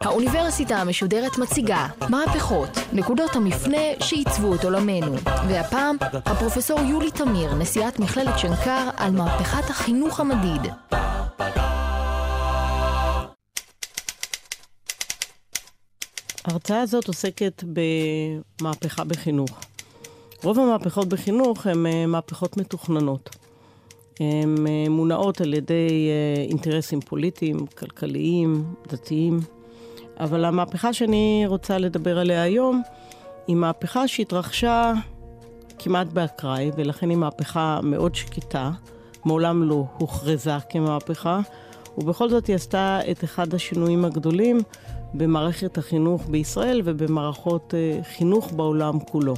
האוניברסיטה המשודרת מציגה מהפכות, נקודות המפנה שעיצבו את עולמנו. והפעם, הפרופסור יולי תמיר, נשיאת מכללת שנקר, על מהפכת החינוך המדיד. ההרצאה הזאת עוסקת במהפכה בחינוך. רוב המהפכות בחינוך הן אה, מהפכות מתוכננות. הן אה, מונעות על ידי אה, אינטרסים פוליטיים, כלכליים, דתיים. אבל המהפכה שאני רוצה לדבר עליה היום היא מהפכה שהתרחשה כמעט באקראי, ולכן היא מהפכה מאוד שקטה, מעולם לא הוכרזה כמהפכה, ובכל זאת היא עשתה את אחד השינויים הגדולים במערכת החינוך בישראל ובמערכות חינוך בעולם כולו.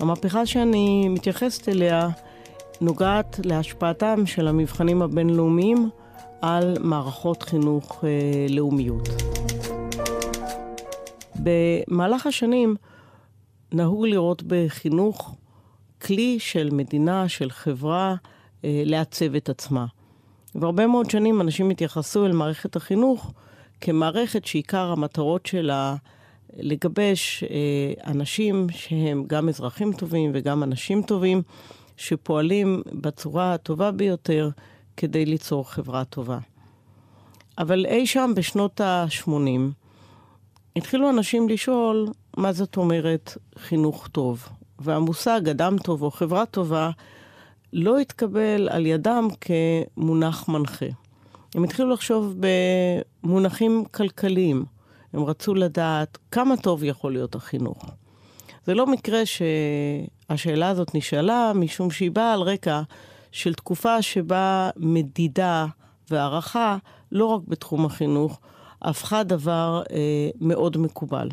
המהפכה שאני מתייחסת אליה נוגעת להשפעתם של המבחנים הבינלאומיים על מערכות חינוך אה, לאומיות. במהלך השנים נהוג לראות בחינוך כלי של מדינה, של חברה, אה, לעצב את עצמה. והרבה מאוד שנים אנשים התייחסו אל מערכת החינוך כמערכת שעיקר המטרות שלה לגבש אה, אנשים שהם גם אזרחים טובים וגם אנשים טובים, שפועלים בצורה הטובה ביותר כדי ליצור חברה טובה. אבל אי שם בשנות ה-80 התחילו אנשים לשאול מה זאת אומרת חינוך טוב. והמושג אדם טוב או חברה טובה לא התקבל על ידם כמונח מנחה. הם התחילו לחשוב במונחים כלכליים. הם רצו לדעת כמה טוב יכול להיות החינוך. זה לא מקרה שהשאלה הזאת נשאלה, משום שהיא באה על רקע של תקופה שבה מדידה והערכה, לא רק בתחום החינוך, הפכה דבר אה, מאוד מקובל.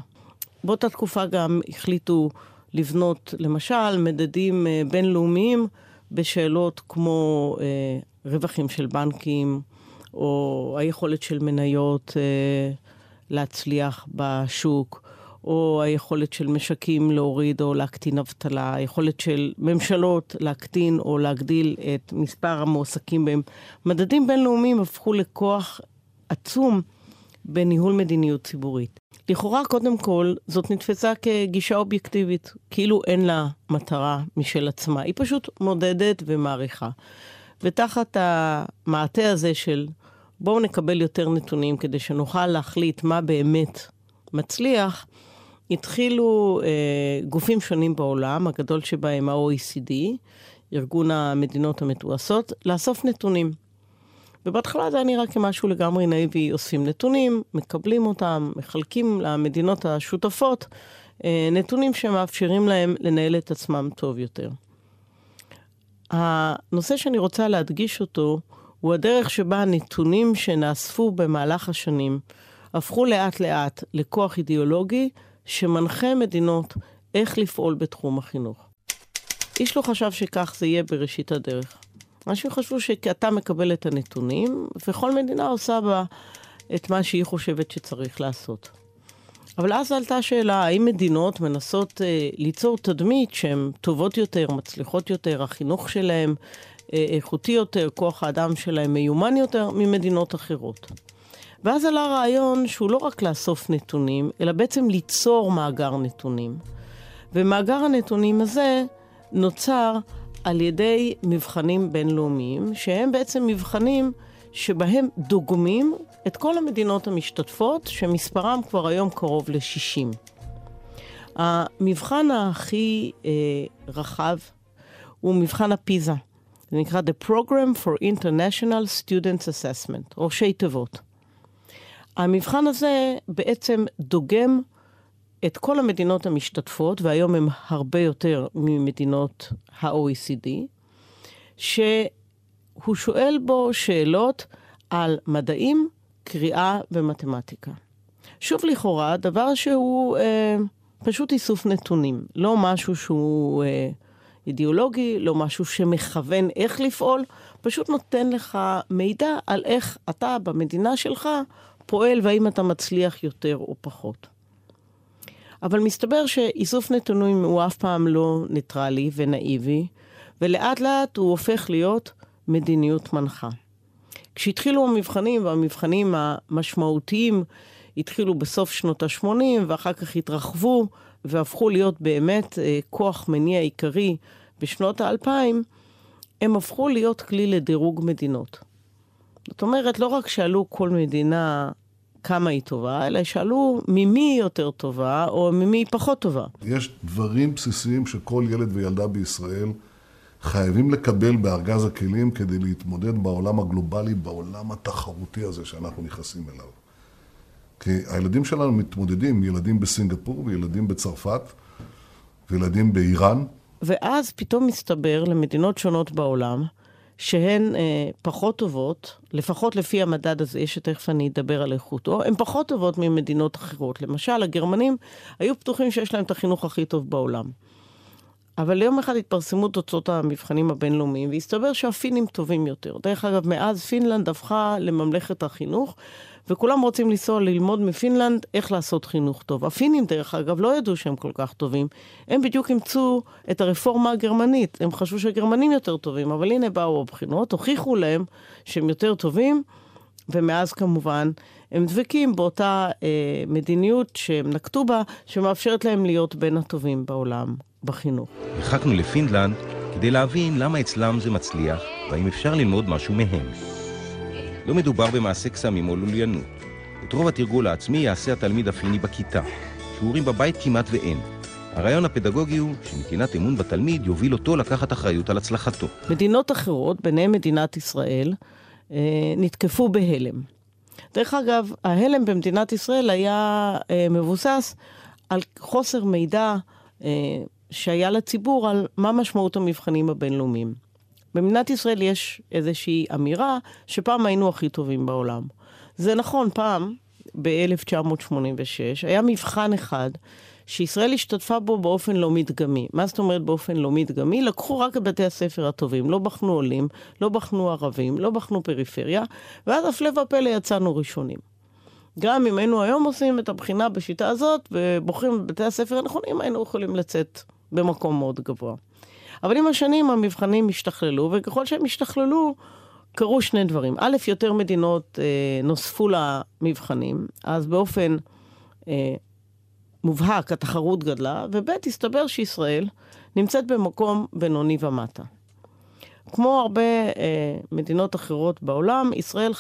באותה תקופה גם החליטו לבנות, למשל, מדדים אה, בינלאומיים בשאלות כמו אה, רווחים של בנקים, או היכולת של מניות אה, להצליח בשוק, או היכולת של משקים להוריד או להקטין אבטלה, היכולת של ממשלות להקטין או להגדיל את מספר המועסקים בהם. מדדים בינלאומיים הפכו לכוח עצום בניהול מדיניות ציבורית. לכאורה, קודם כל, זאת נתפסה כגישה אובייקטיבית, כאילו אין לה מטרה משל עצמה. היא פשוט מודדת ומעריכה. ותחת המעטה הזה של בואו נקבל יותר נתונים כדי שנוכל להחליט מה באמת מצליח, התחילו אה, גופים שונים בעולם, הגדול שבהם ה-OECD, ארגון המדינות המתועשות, לאסוף נתונים. ובהתחלה זה היה נראה כמשהו לגמרי נאיבי, אוספים נתונים, מקבלים אותם, מחלקים למדינות השותפות אה, נתונים שמאפשרים להם לנהל את עצמם טוב יותר. הנושא שאני רוצה להדגיש אותו הוא הדרך שבה הנתונים שנאספו במהלך השנים הפכו לאט לאט לכוח אידיאולוגי שמנחה מדינות איך לפעול בתחום החינוך. איש לא חשב שכך זה יהיה בראשית הדרך. אנשים חשבו שאתה מקבל את הנתונים, וכל מדינה עושה בה את מה שהיא חושבת שצריך לעשות. אבל אז עלתה השאלה, האם מדינות מנסות אה, ליצור תדמית שהן טובות יותר, מצליחות יותר, החינוך שלהן אה, איכותי יותר, כוח האדם שלהם מיומן יותר ממדינות אחרות. ואז עלה רעיון שהוא לא רק לאסוף נתונים, אלא בעצם ליצור מאגר נתונים. ומאגר הנתונים הזה נוצר על ידי מבחנים בינלאומיים, שהם בעצם מבחנים שבהם דוגמים את כל המדינות המשתתפות, שמספרם כבר היום קרוב ל-60. המבחן הכי אה, רחב הוא מבחן הפיזה. זה נקרא The Program for International Students Assessment, ראשי תיבות. המבחן הזה בעצם דוגם את כל המדינות המשתתפות, והיום הן הרבה יותר ממדינות ה-OECD, שהוא שואל בו שאלות על מדעים, קריאה ומתמטיקה. שוב לכאורה, דבר שהוא אה, פשוט איסוף נתונים, לא משהו שהוא אה, אידיאולוגי, לא משהו שמכוון איך לפעול, פשוט נותן לך מידע על איך אתה במדינה שלך פועל והאם אתה מצליח יותר או פחות. אבל מסתבר שאיסוף נתונים הוא אף פעם לא ניטרלי ונאיבי, ולאט לאט הוא הופך להיות מדיניות מנחה. כשהתחילו המבחנים, והמבחנים המשמעותיים התחילו בסוף שנות ה-80, ואחר כך התרחבו והפכו להיות באמת אה, כוח מניע עיקרי בשנות האלפיים, הם הפכו להיות כלי לדירוג מדינות. זאת אומרת, לא רק שאלו כל מדינה כמה היא טובה, אלא שאלו ממי היא יותר טובה, או ממי היא פחות טובה. יש דברים בסיסיים שכל ילד וילדה בישראל חייבים לקבל בארגז הכלים כדי להתמודד בעולם הגלובלי, בעולם התחרותי הזה שאנחנו נכנסים אליו. כי הילדים שלנו מתמודדים, ילדים בסינגפור וילדים בצרפת וילדים באיראן. ואז פתאום מסתבר למדינות שונות בעולם שהן אה, פחות טובות, לפחות לפי המדד הזה, שתכף אני אדבר על איכותו, הן פחות טובות ממדינות אחרות. למשל, הגרמנים היו פתוחים שיש להם את החינוך הכי טוב בעולם. אבל יום אחד התפרסמו תוצאות המבחנים הבינלאומיים, והסתבר שהפינים טובים יותר. דרך אגב, מאז פינלנד הפכה לממלכת החינוך, וכולם רוצים לנסוע ללמוד מפינלנד איך לעשות חינוך טוב. הפינים, דרך אגב, לא ידעו שהם כל כך טובים. הם בדיוק אימצו את הרפורמה הגרמנית. הם חשבו שהגרמנים יותר טובים, אבל הנה באו הבחינות, הוכיחו להם שהם יותר טובים, ומאז כמובן הם דבקים באותה אה, מדיניות שהם נקטו בה, שמאפשרת להם להיות בין הטובים בעולם בחינוך. הרחקנו לפינלנד כדי להבין למה אצלם זה מצליח, והאם אפשר ללמוד משהו מהם. לא מדובר במעשה קסמים או לוליינות. את רוב התרגול העצמי יעשה התלמיד הפיני בכיתה. שיעורים בבית כמעט ואין. הרעיון הפדגוגי הוא שנתינת אמון בתלמיד יוביל אותו לקחת אחריות על הצלחתו. מדינות אחרות, ביניהן מדינת ישראל, אה, נתקפו בהלם. דרך אגב, ההלם במדינת ישראל היה אה, מבוסס על חוסר מידע אה, שהיה לציבור על מה משמעות המבחנים הבינלאומיים. במדינת ישראל יש איזושהי אמירה שפעם היינו הכי טובים בעולם. זה נכון, פעם, ב-1986, היה מבחן אחד שישראל השתתפה בו באופן לא מדגמי. מה זאת אומרת באופן לא מדגמי? לקחו רק את בתי הספר הטובים, לא בחנו עולים, לא בחנו ערבים, לא בחנו פריפריה, ואז הפלא ופלא יצאנו ראשונים. גם אם היינו היום עושים את הבחינה בשיטה הזאת ובוחרים בבתי הספר הנכונים, היינו יכולים לצאת במקום מאוד גבוה. אבל עם השנים המבחנים השתכללו, וככל שהם השתכללו, קרו שני דברים. א', יותר מדינות אה, נוספו למבחנים, אז באופן אה, מובהק התחרות גדלה, וב', הסתבר שישראל נמצאת במקום בינוני ומטה. כמו הרבה אה, מדינות אחרות בעולם, ישראל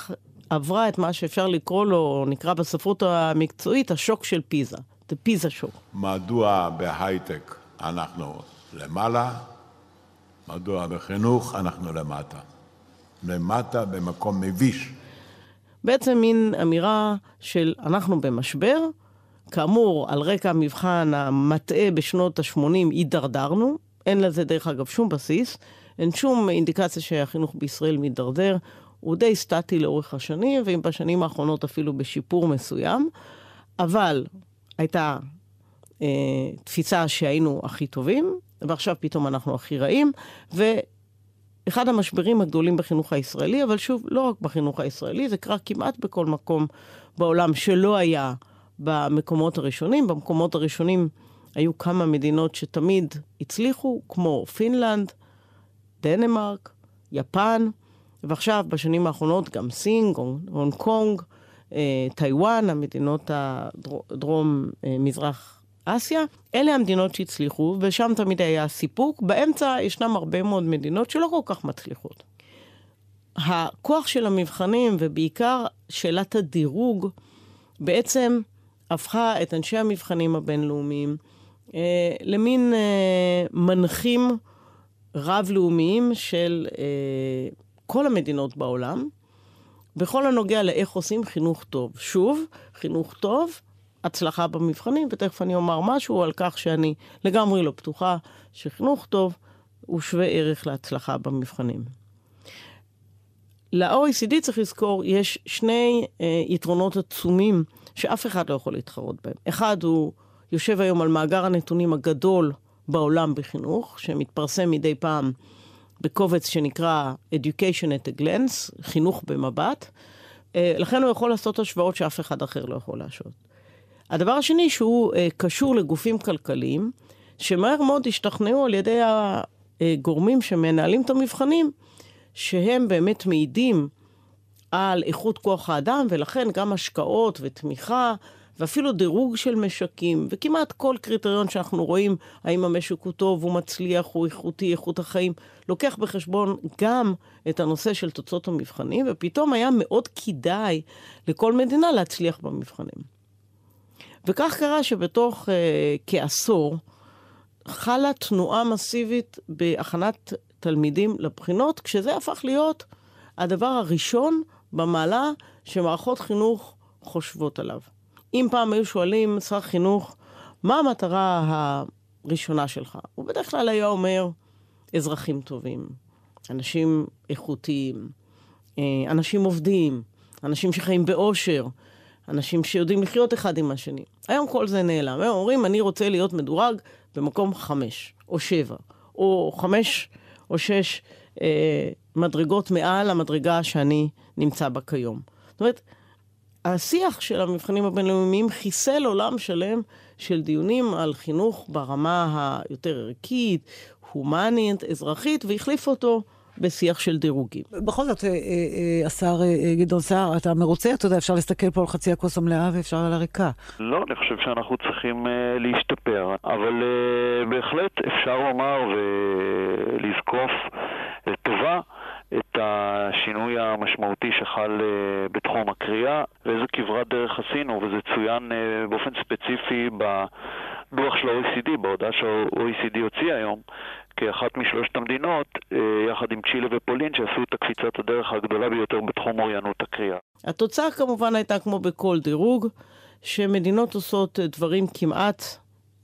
עברה את מה שאפשר לקרוא לו, נקרא בספרות המקצועית, השוק של פיזה, The פיזה שוק. מדוע בהייטק אנחנו למעלה מדוע בחינוך אנחנו למטה. למטה במקום מביש. בעצם מין אמירה של אנחנו במשבר, כאמור, על רקע המבחן המטעה בשנות ה-80 הידרדרנו, אין לזה דרך אגב שום בסיס, אין שום אינדיקציה שהחינוך בישראל מידרדר, הוא די סטטי לאורך השנים, ואם בשנים האחרונות אפילו בשיפור מסוים, אבל הייתה אה, תפיסה שהיינו הכי טובים, ועכשיו פתאום אנחנו הכי רעים, ואחד המשברים הגדולים בחינוך הישראלי, אבל שוב, לא רק בחינוך הישראלי, זה קרה כמעט בכל מקום בעולם שלא היה במקומות הראשונים. במקומות הראשונים היו כמה מדינות שתמיד הצליחו, כמו פינלנד, דנמרק, יפן, ועכשיו, בשנים האחרונות, גם סינג, הונג קונג, אה, טיוואן, המדינות הדרום-מזרח אסיה, אלה המדינות שהצליחו, ושם תמיד היה סיפוק. באמצע ישנם הרבה מאוד מדינות שלא כל כך מצליחות. הכוח של המבחנים, ובעיקר שאלת הדירוג, בעצם הפכה את אנשי המבחנים הבינלאומיים אה, למין אה, מנחים רב-לאומיים של אה, כל המדינות בעולם, בכל הנוגע לאיך עושים חינוך טוב. שוב, חינוך טוב הצלחה במבחנים, ותכף אני אומר משהו על כך שאני לגמרי לא בטוחה שחינוך טוב הוא שווה ערך להצלחה במבחנים. ל-OECD צריך לזכור, יש שני אה, יתרונות עצומים שאף אחד לא יכול להתחרות בהם. אחד הוא יושב היום על מאגר הנתונים הגדול בעולם בחינוך, שמתפרסם מדי פעם בקובץ שנקרא Education at a Glance, חינוך במבט. אה, לכן הוא יכול לעשות השוואות שאף אחד אחר לא יכול להשעות. הדבר השני שהוא אה, קשור לגופים כלכליים, שמהר מאוד השתכנעו על ידי אה, גורמים שמנהלים את המבחנים, שהם באמת מעידים על איכות כוח האדם, ולכן גם השקעות ותמיכה, ואפילו דירוג של משקים, וכמעט כל קריטריון שאנחנו רואים, האם המשק הוא טוב, הוא מצליח, הוא איכותי, איכות החיים, לוקח בחשבון גם את הנושא של תוצאות המבחנים, ופתאום היה מאוד כדאי לכל מדינה להצליח במבחנים. וכך קרה שבתוך uh, כעשור חלה תנועה מסיבית בהכנת תלמידים לבחינות, כשזה הפך להיות הדבר הראשון במעלה שמערכות חינוך חושבות עליו. אם פעם היו שואלים שר חינוך, מה המטרה הראשונה שלך? הוא בדרך כלל היה אומר, אזרחים טובים, אנשים איכותיים, אה, אנשים עובדים, אנשים שחיים באושר, אנשים שיודעים לחיות אחד עם השני. היום כל זה נעלם. היום אומרים, אני רוצה להיות מדורג במקום חמש, או שבע, או חמש או שש אה, מדרגות מעל המדרגה שאני נמצא בה כיום. זאת אומרת, השיח של המבחנים הבינלאומיים חיסל עולם שלם של דיונים על חינוך ברמה היותר ערכית, הומנית, אזרחית, והחליף אותו בשיח של דירוגים. בכל זאת, אה, אה, אה, השר גדעון סער, אתה מרוצה? אתה יודע, אפשר להסתכל פה על חצי הכוס המלאה ואפשר על הריקה. לא, אני חושב שאנחנו צריכים להשתפר, אבל בהחלט אפשר לומר ולזקוף לטובה. את השינוי המשמעותי שחל בתחום הקריאה ואיזה כברת דרך עשינו, וזה צוין באופן ספציפי בדוח של ה-OECD, בהודעה שה-OECD הוציא היום, כאחת משלושת המדינות, אה, יחד עם צ'ילה ופולין, שעשו את הקפיצת הדרך הגדולה ביותר בתחום אוריינות הקריאה. התוצאה כמובן הייתה כמו בכל דירוג, שמדינות עושות דברים כמעט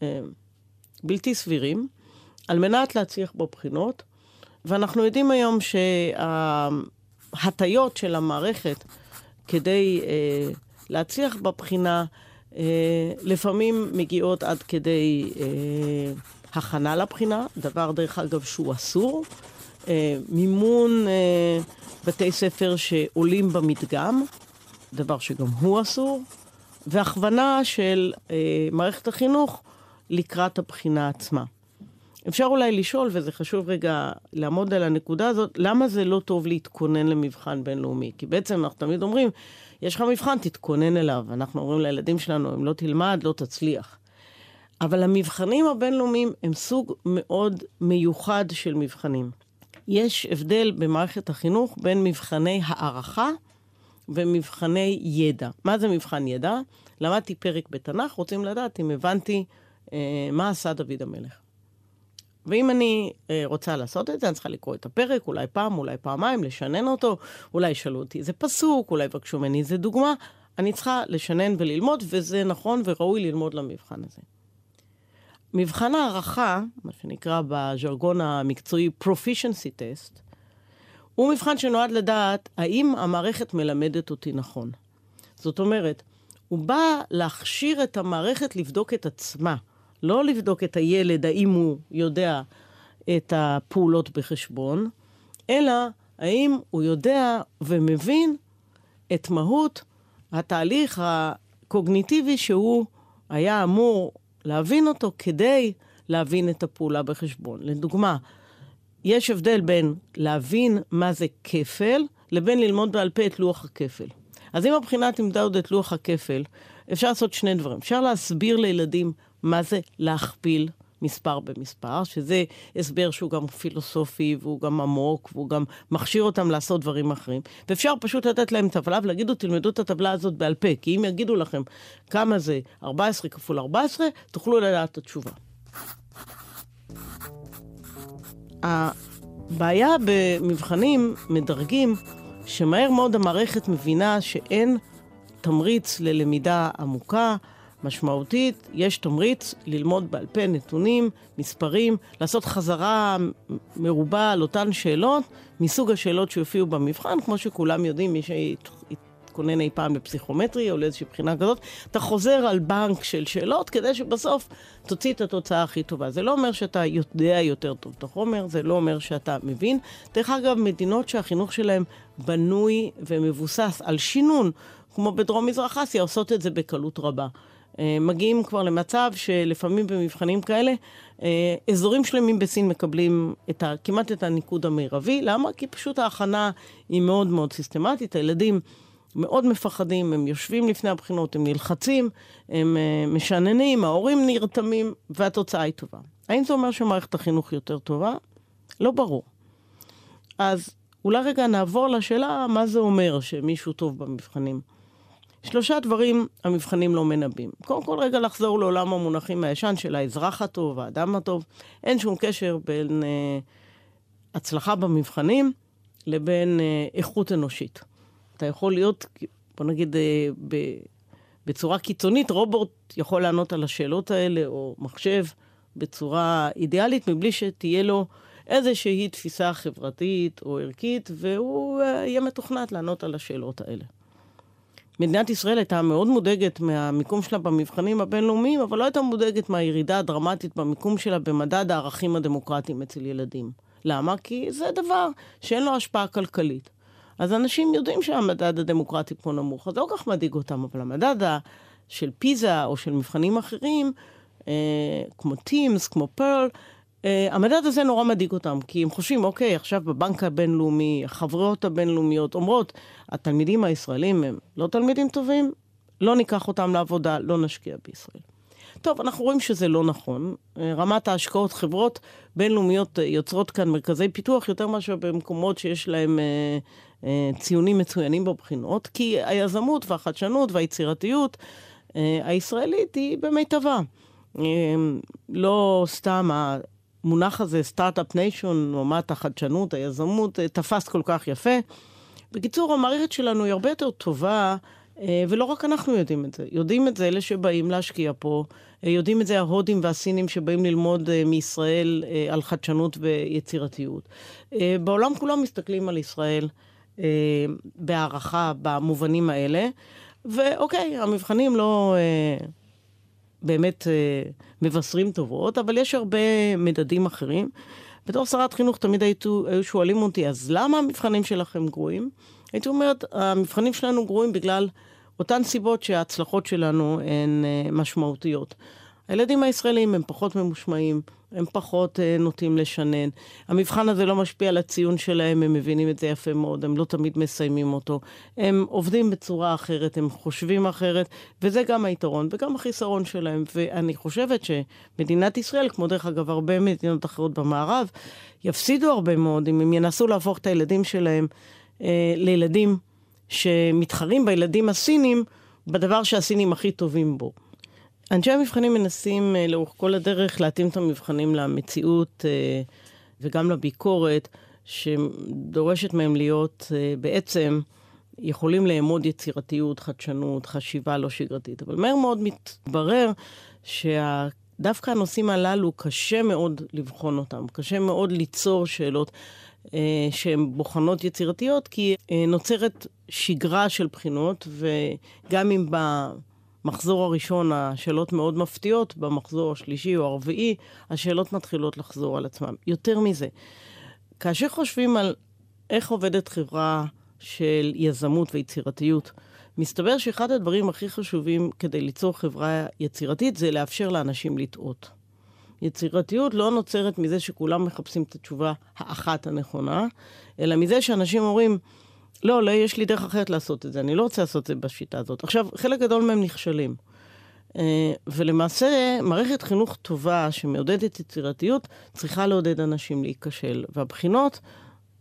אה, בלתי סבירים, על מנת להצליח בבחינות, ואנחנו יודעים היום שההטיות של המערכת כדי אה, להצליח בבחינה, אה, לפעמים מגיעות עד כדי... אה, הכנה לבחינה, דבר דרך אגב שהוא אסור, אה, מימון אה, בתי ספר שעולים במדגם, דבר שגם הוא אסור, והכוונה של אה, מערכת החינוך לקראת הבחינה עצמה. אפשר אולי לשאול, וזה חשוב רגע לעמוד על הנקודה הזאת, למה זה לא טוב להתכונן למבחן בינלאומי? כי בעצם אנחנו תמיד אומרים, יש לך מבחן, תתכונן אליו. אנחנו אומרים לילדים שלנו, אם לא תלמד, לא תצליח. אבל המבחנים הבינלאומיים הם סוג מאוד מיוחד של מבחנים. יש הבדל במערכת החינוך בין מבחני הערכה ומבחני ידע. מה זה מבחן ידע? למדתי פרק בתנ"ך, רוצים לדעת אם הבנתי אה, מה עשה דוד המלך. ואם אני אה, רוצה לעשות את זה, אני צריכה לקרוא את הפרק, אולי פעם, אולי פעמיים, לשנן אותו, אולי ישאלו אותי איזה פסוק, אולי יבקשו ממני איזה דוגמה. אני צריכה לשנן וללמוד, וזה נכון וראוי ללמוד למבחן הזה. מבחן הערכה, מה שנקרא בז'רגון המקצועי proficiency test, הוא מבחן שנועד לדעת האם המערכת מלמדת אותי נכון. זאת אומרת, הוא בא להכשיר את המערכת לבדוק את עצמה, לא לבדוק את הילד, האם הוא יודע את הפעולות בחשבון, אלא האם הוא יודע ומבין את מהות התהליך הקוגניטיבי שהוא היה אמור להבין אותו כדי להבין את הפעולה בחשבון. לדוגמה, יש הבדל בין להבין מה זה כפל, לבין ללמוד בעל פה את לוח הכפל. אז אם הבחינה תמדה עוד את לוח הכפל, אפשר לעשות שני דברים. אפשר להסביר לילדים מה זה להכפיל מספר במספר, שזה הסבר שהוא גם פילוסופי והוא גם עמוק והוא גם מכשיר אותם לעשות דברים אחרים. ואפשר פשוט לתת להם טבלה ולהגיד, תלמדו את הטבלה הזאת בעל פה, כי אם יגידו לכם כמה זה 14 כפול 14, תוכלו לדעת את התשובה. הבעיה במבחנים מדרגים, שמהר מאוד המערכת מבינה שאין תמריץ ללמידה עמוקה, משמעותית, יש תמריץ ללמוד בעל פה נתונים, מספרים, לעשות חזרה מרובה על אותן שאלות, מסוג השאלות שהופיעו במבחן, כמו שכולם יודעים, מי שהתכונן אי פעם לפסיכומטרי או לאיזושהי בחינה כזאת, אתה חוזר על בנק של שאלות כדי שבסוף תוציא את התוצאה הכי טובה. זה לא אומר שאתה יודע יותר טוב את החומר, זה לא אומר שאתה מבין. דרך אגב, מדינות שהחינוך שלהם בנוי ומבוסס על שינון, כמו בדרום מזרח אסיה, עושות את זה בקלות רבה. אה, מגיעים כבר למצב שלפעמים במבחנים כאלה, אה, אזורים שלמים בסין מקבלים את ה, כמעט את הניקוד המרבי. למה? כי פשוט ההכנה היא מאוד מאוד סיסטמטית. הילדים מאוד מפחדים, הם יושבים לפני הבחינות, הם נלחצים, הם אה, משננים, ההורים נרתמים, והתוצאה היא טובה. האם זה אומר שמערכת החינוך יותר טובה? לא ברור. אז אולי רגע נעבור לשאלה מה זה אומר שמישהו טוב במבחנים. שלושה דברים המבחנים לא מנבאים. קודם כל, רגע לחזור לעולם המונחים הישן של האזרח הטוב, האדם הטוב. אין שום קשר בין אה, הצלחה במבחנים לבין אה, איכות אנושית. אתה יכול להיות, בוא נגיד, אה, ב, בצורה קיצונית, רובוט יכול לענות על השאלות האלה, או מחשב, בצורה אידיאלית, מבלי שתהיה לו איזושהי תפיסה חברתית או ערכית, והוא אה, יהיה מתוכנת לענות על השאלות האלה. מדינת ישראל הייתה מאוד מודאגת מהמיקום שלה במבחנים הבינלאומיים, אבל לא הייתה מודאגת מהירידה הדרמטית במיקום שלה במדד הערכים הדמוקרטיים אצל ילדים. למה? כי זה דבר שאין לו השפעה כלכלית. אז אנשים יודעים שהמדד הדמוקרטי פה נמוך, אז לא כל כך מדאיג אותם, אבל המדד של פיזה או של מבחנים אחרים, אה, כמו טימס, כמו פרל, המדד הזה נורא מדאיג אותם, כי הם חושבים, אוקיי, עכשיו בבנק הבינלאומי, החברות הבינלאומיות אומרות, התלמידים הישראלים הם לא תלמידים טובים, לא ניקח אותם לעבודה, לא נשקיע בישראל. טוב, אנחנו רואים שזה לא נכון. אה, רמת ההשקעות, חברות בינלאומיות אה, יוצרות כאן מרכזי פיתוח יותר מאשר במקומות שיש להם אה, אה, ציונים מצוינים בבחינות, כי היזמות והחדשנות והיצירתיות אה, הישראלית היא במיטבה. אה, לא סתם המונח הזה, סטארט-אפ ניישון, לעומת החדשנות, היזמות, אה, תפס כל כך יפה. בקיצור, המערכת שלנו היא הרבה יותר טובה, אה, ולא רק אנחנו יודעים את זה. יודעים את זה אלה שבאים להשקיע פה, אה, יודעים את זה ההודים והסינים שבאים ללמוד מישראל על חדשנות ויצירתיות. בעולם כולם מסתכלים על ישראל בהערכה במובנים האלה, ואוקיי, המבחנים לא... באמת אה, מבשרים טובות, אבל יש הרבה מדדים אחרים. בתור שרת חינוך תמיד היו, היו שואלים אותי, אז למה המבחנים שלכם גרועים? הייתי אומרת, המבחנים שלנו גרועים בגלל אותן סיבות שההצלחות שלנו הן אה, משמעותיות. הילדים הישראלים הם פחות ממושמעים, הם פחות uh, נוטים לשנן. המבחן הזה לא משפיע על הציון שלהם, הם מבינים את זה יפה מאוד, הם לא תמיד מסיימים אותו. הם עובדים בצורה אחרת, הם חושבים אחרת, וזה גם היתרון וגם החיסרון שלהם. ואני חושבת שמדינת ישראל, כמו דרך אגב הרבה מדינות אחרות במערב, יפסידו הרבה מאוד אם הם ינסו להפוך את הילדים שלהם uh, לילדים שמתחרים בילדים הסינים בדבר שהסינים הכי טובים בו. אנשי המבחנים מנסים אה, לאורך כל הדרך להתאים את המבחנים למציאות אה, וגם לביקורת, שדורשת מהם להיות אה, בעצם יכולים לאמוד יצירתיות, חדשנות, חשיבה לא שגרתית. אבל מהר מאוד מתברר שדווקא הנושאים הללו קשה מאוד לבחון אותם, קשה מאוד ליצור שאלות. שהן בוחנות יצירתיות, כי נוצרת שגרה של בחינות, וגם אם במחזור הראשון השאלות מאוד מפתיעות, במחזור השלישי או הרביעי השאלות מתחילות לחזור על עצמן. יותר מזה, כאשר חושבים על איך עובדת חברה של יזמות ויצירתיות, מסתבר שאחד הדברים הכי חשובים כדי ליצור חברה יצירתית זה לאפשר לאנשים לטעות. יצירתיות לא נוצרת מזה שכולם מחפשים את התשובה האחת הנכונה, אלא מזה שאנשים אומרים, לא, לא, יש לי דרך אחרת לעשות את זה, אני לא רוצה לעשות את זה בשיטה הזאת. עכשיו, חלק גדול מהם נכשלים. אה, ולמעשה, מערכת חינוך טובה שמעודדת יצירתיות, צריכה לעודד אנשים להיכשל. והבחינות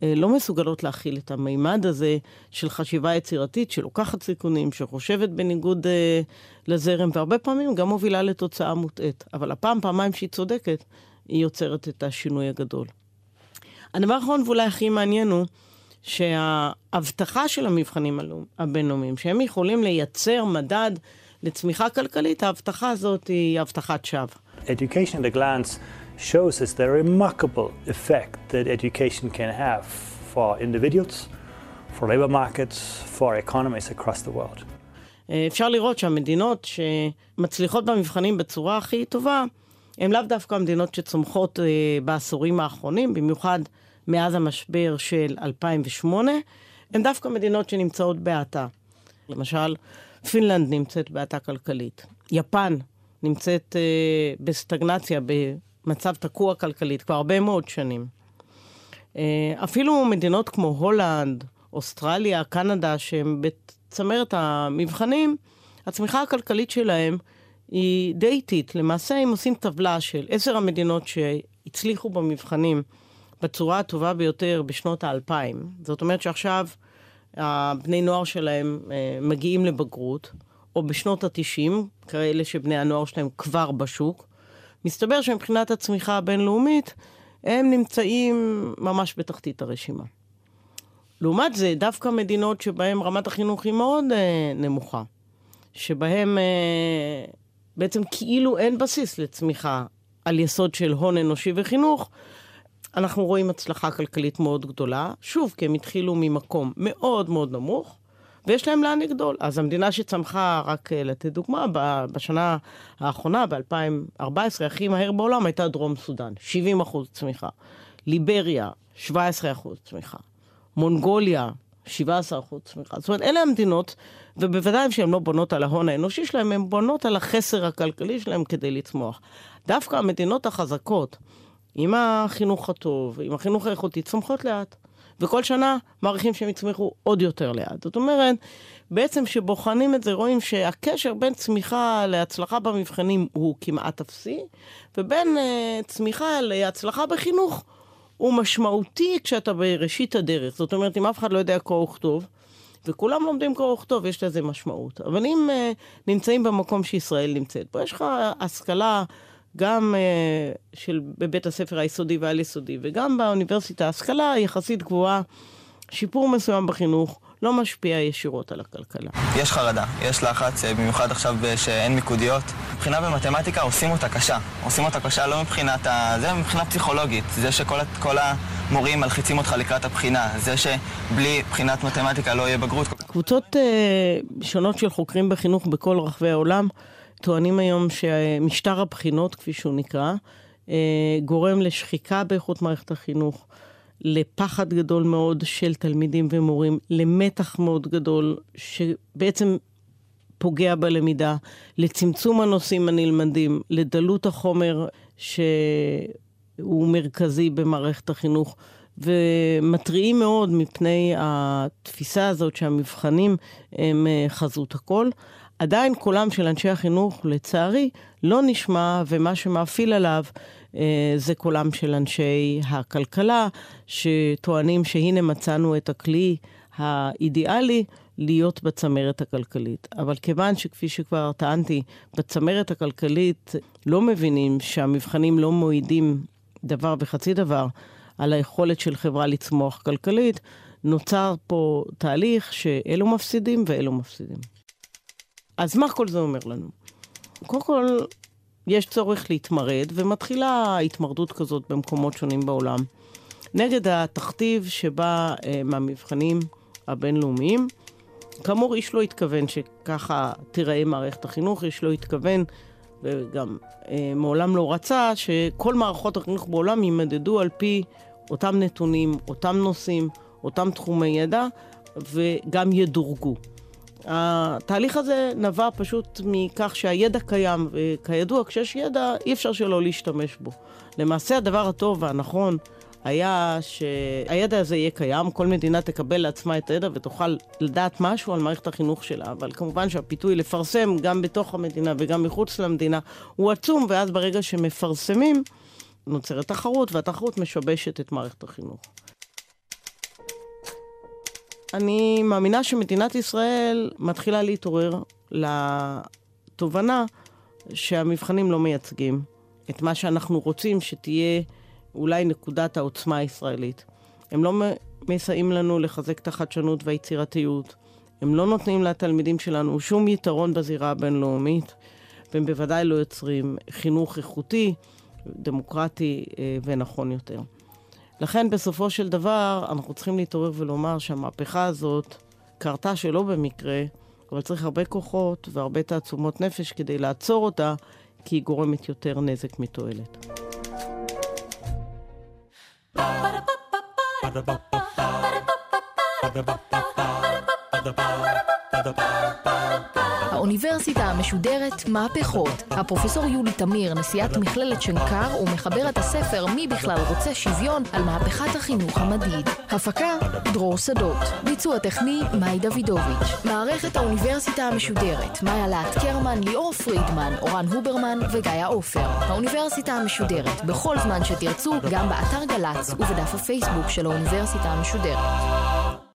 אה, לא מסוגלות להכיל את המימד הזה של חשיבה יצירתית, שלוקחת סיכונים, שחושבת בניגוד אה, לזרם, והרבה פעמים גם מובילה לתוצאה מוטעית. אבל הפעם, פעמיים שהיא צודקת, היא יוצרת את השינוי הגדול. הדבר האחרון ואולי הכי מעניין הוא, שההבטחה של המבחנים הבינלאומיים, שהם יכולים לייצר מדד לצמיחה כלכלית, ההבטחה הזאת היא הבטחת שווא. Education at a glance shows us the remarkable effect that education can have for individuals, for labor markets, for economies across the world. אפשר לראות שהמדינות שמצליחות במבחנים בצורה הכי טובה, הן לאו דווקא המדינות שצומחות בעשורים האחרונים, במיוחד מאז המשבר של 2008, הן דווקא מדינות שנמצאות בהאטה. למשל, פינלנד נמצאת בהאטה כלכלית. יפן נמצאת אה, בסטגנציה, במצב תקוע כלכלית כבר הרבה מאוד שנים. אה, אפילו מדינות כמו הולנד, אוסטרליה, קנדה, שהן בצמרת המבחנים, הצמיחה הכלכלית שלהם היא די איטית. למעשה, אם עושים טבלה של עשר המדינות שהצליחו במבחנים בצורה הטובה ביותר בשנות האלפיים, זאת אומרת שעכשיו הבני נוער שלהם אה, מגיעים לבגרות, או בשנות התשעים, כאלה שבני הנוער שלהם כבר בשוק, מסתבר שמבחינת הצמיחה הבינלאומית, הם נמצאים ממש בתחתית הרשימה. לעומת זה, דווקא מדינות שבהן רמת החינוך היא מאוד אה, נמוכה, שבהן אה, בעצם כאילו אין בסיס לצמיחה על יסוד של הון אנושי וחינוך, אנחנו רואים הצלחה כלכלית מאוד גדולה. שוב, כי הם התחילו ממקום מאוד מאוד נמוך, ויש להם לאן לגדול. אז המדינה שצמחה, רק אה, לתת דוגמה, בשנה האחרונה, ב-2014, הכי מהר בעולם הייתה דרום סודאן, 70 אחוז צמיחה. ליבריה, 17 אחוז צמיחה. מונגוליה, 17 אחוז צמיחה. זאת אומרת, אלה המדינות, ובוודאי שהן לא בונות על ההון האנושי שלהן, הן בונות על החסר הכלכלי שלהן כדי לצמוח. דווקא המדינות החזקות, עם החינוך הטוב, עם החינוך האיכותי, צומחות לאט. וכל שנה מעריכים שהם יצמחו עוד יותר לאט. זאת אומרת, בעצם כשבוחנים את זה, רואים שהקשר בין צמיחה להצלחה במבחנים הוא כמעט אפסי, ובין uh, צמיחה להצלחה בחינוך הוא משמעותי כשאתה בראשית הדרך. זאת אומרת, אם אף אחד לא יודע קרוא וכתוב, וכולם לומדים קרוא וכתוב, יש לזה משמעות. אבל אם uh, נמצאים במקום שישראל נמצאת בו, יש לך השכלה גם uh, של בבית הספר היסודי והעל-יסודי, וגם באוניברסיטה, השכלה יחסית גבוהה, שיפור מסוים בחינוך. לא משפיע ישירות על הכלכלה. יש חרדה, יש לחץ, אה, במיוחד עכשיו אה, שאין מיקודיות. מבחינה במתמטיקה עושים אותה קשה. עושים אותה קשה לא מבחינת ה... זה מבחינה פסיכולוגית. זה שכל המורים מלחיצים אותך לקראת הבחינה. זה שבלי בחינת מתמטיקה לא יהיה בגרות. קבוצות אה, שונות של חוקרים בחינוך בכל רחבי העולם טוענים היום שמשטר הבחינות, כפי שהוא נקרא, אה, גורם לשחיקה באיכות מערכת החינוך, לפחד גדול מאוד של תלמידים ומורים, למתח מאוד גדול, שבעצם פוגע בלמידה, לצמצום הנושאים הנלמדים, לדלות החומר שהוא מרכזי במערכת החינוך. ומתריעים מאוד מפני התפיסה הזאת שהמבחנים הם אה, חזות הכל. עדיין קולם של אנשי החינוך, לצערי, לא נשמע, ומה שמאפיל עליו אה, זה קולם של אנשי הכלכלה, שטוענים שהנה מצאנו את הכלי האידיאלי להיות בצמרת הכלכלית. אבל כיוון שכפי שכבר טענתי, בצמרת הכלכלית לא מבינים שהמבחנים לא מועידים דבר וחצי דבר על היכולת של חברה לצמוח כלכלית, נוצר פה תהליך שאלו מפסידים ואלו מפסידים. אז מה כל זה אומר לנו? קודם כל, יש צורך להתמרד, ומתחילה התמרדות כזאת במקומות שונים בעולם. נגד התכתיב שבא אה, מהמבחנים הבינלאומיים. כאמור, איש לא התכוון שככה תיראה מערכת החינוך, איש לא התכוון, וגם אה, מעולם לא רצה, שכל מערכות החינוך בעולם יימדדו על פי אותם נתונים, אותם נושאים, אותם תחומי ידע, וגם ידורגו. התהליך הזה נבע פשוט מכך שהידע קיים, וכידוע, כשיש ידע, אי אפשר שלא להשתמש בו. למעשה הדבר הטוב והנכון היה שהידע הזה יהיה קיים, כל מדינה תקבל לעצמה את הידע ותוכל לדעת משהו על מערכת החינוך שלה, אבל כמובן שהפיתוי לפרסם גם בתוך המדינה וגם מחוץ למדינה הוא עצום, ואז ברגע שמפרסמים, נוצרת תחרות, והתחרות משבשת את מערכת החינוך. אני מאמינה שמדינת ישראל מתחילה להתעורר לתובנה שהמבחנים לא מייצגים את מה שאנחנו רוצים שתהיה אולי נקודת העוצמה הישראלית. הם לא מסייעים לנו לחזק את החדשנות והיצירתיות. הם לא נותנים לתלמידים שלנו שום יתרון בזירה הבינלאומית, והם בוודאי לא יוצרים חינוך איכותי, דמוקרטי אה, ונכון יותר. לכן בסופו של דבר אנחנו צריכים להתעורר ולומר שהמהפכה הזאת קרתה שלא במקרה, אבל צריך הרבה כוחות והרבה תעצומות נפש כדי לעצור אותה, כי היא גורמת יותר נזק מתועלת. Ba-da-ba-ba-ba האוניברסיטה המשודרת מהפכות. הפרופסור יולי תמיר, נשיאת מכללת שנקר ומחברת הספר "מי בכלל רוצה שוויון" על מהפכת החינוך המדיד. הפקה דרור שדות. ביצוע טכני מאי דוידוביץ'. מערכת האוניברסיטה המשודרת מאיה להט קרמן, ליאור פרידמן, אורן הוברמן וגיא עופר. האוניברסיטה המשודרת בכל זמן שתרצו, גם באתר גל"צ ובדף הפייסבוק של האוניברסיטה המשודרת.